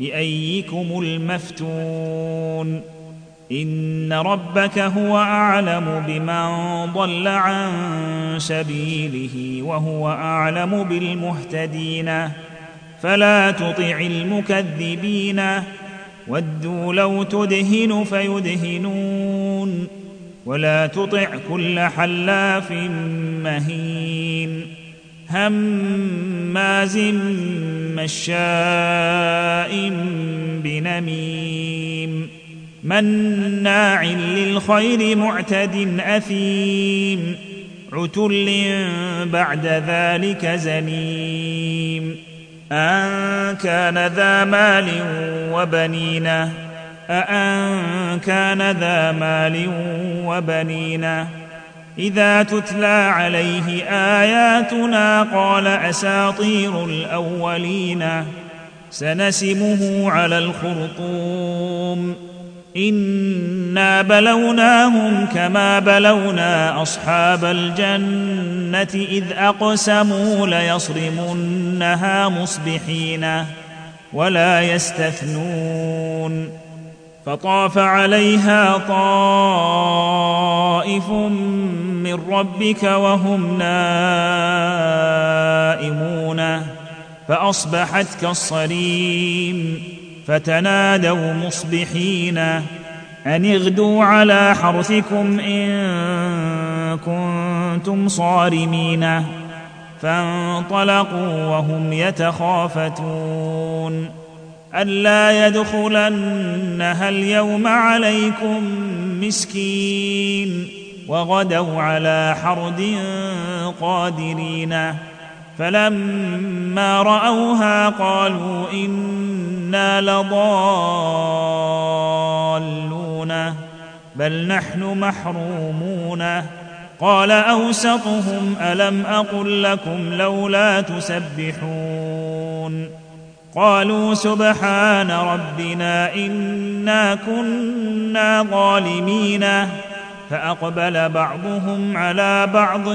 بأيكم المفتون إن ربك هو أعلم بمن ضل عن سبيله وهو أعلم بالمهتدين فلا تطع المكذبين ودوا لو تدهن فيدهنون ولا تطع كل حلاف مهين هماز مشاء بنميم مناع للخير معتد أثيم عتل بعد ذلك زنيم أن كان ذا مال وبنين أأن كان ذا مال وبنين إذا تتلى عليه آياتنا قال أساطير الأولين سنسمه على الخرطوم. إنا بلوناهم كما بلونا أصحاب الجنة إذ أقسموا ليصرمنها مصبحين ولا يستثنون. فطاف عليها طائف ربك وهم نائمون فأصبحت كالصريم فتنادوا مصبحين أن اغدوا على حرثكم إن كنتم صارمين فانطلقوا وهم يتخافتون ألا يدخلنها اليوم عليكم مسكين وغدوا على حرد قادرين. فلما رأوها قالوا إنا لضالون. بل نحن محرومون. قال أوسطهم ألم أقل لكم لولا تسبحون. قالوا سبحان ربنا إنا كنا ظالمين. فأقبل بعضهم على بعض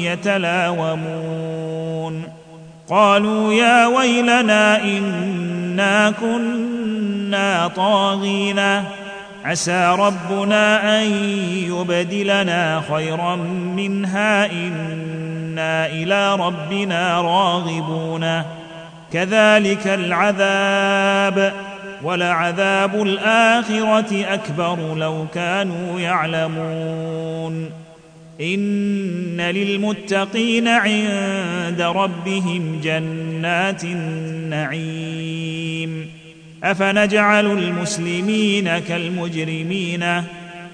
يتلاومون. قالوا يا ويلنا إنا كنا طاغين. عسى ربنا أن يبدلنا خيرا منها إنا إلى ربنا راغبون. كذلك العذاب. ولعذاب الآخرة أكبر لو كانوا يعلمون. إن للمتقين عند ربهم جنات النعيم. أفنجعل المسلمين كالمجرمين؟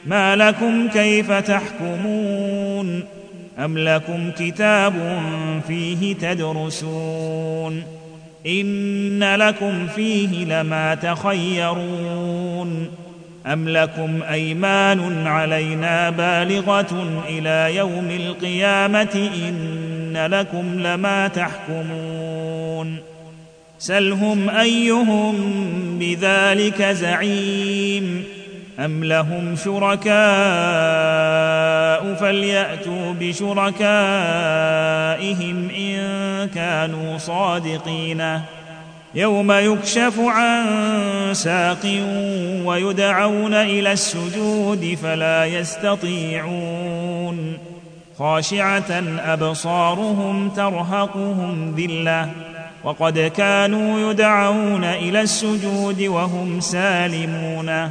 ما لكم كيف تحكمون؟ أم لكم كتاب فيه تدرسون؟ إن لكم فيه لما تخيرون أم لكم أيمان علينا بالغة إلى يوم القيامة إن لكم لما تحكمون سلهم أيهم بذلك زعيم ام لهم شركاء فلياتوا بشركائهم ان كانوا صادقين. يوم يكشف عن ساق ويدعون إلى السجود فلا يستطيعون. خاشعه ابصارهم ترهقهم ذله. وقد كانوا يدعون إلى السجود وهم سالمون.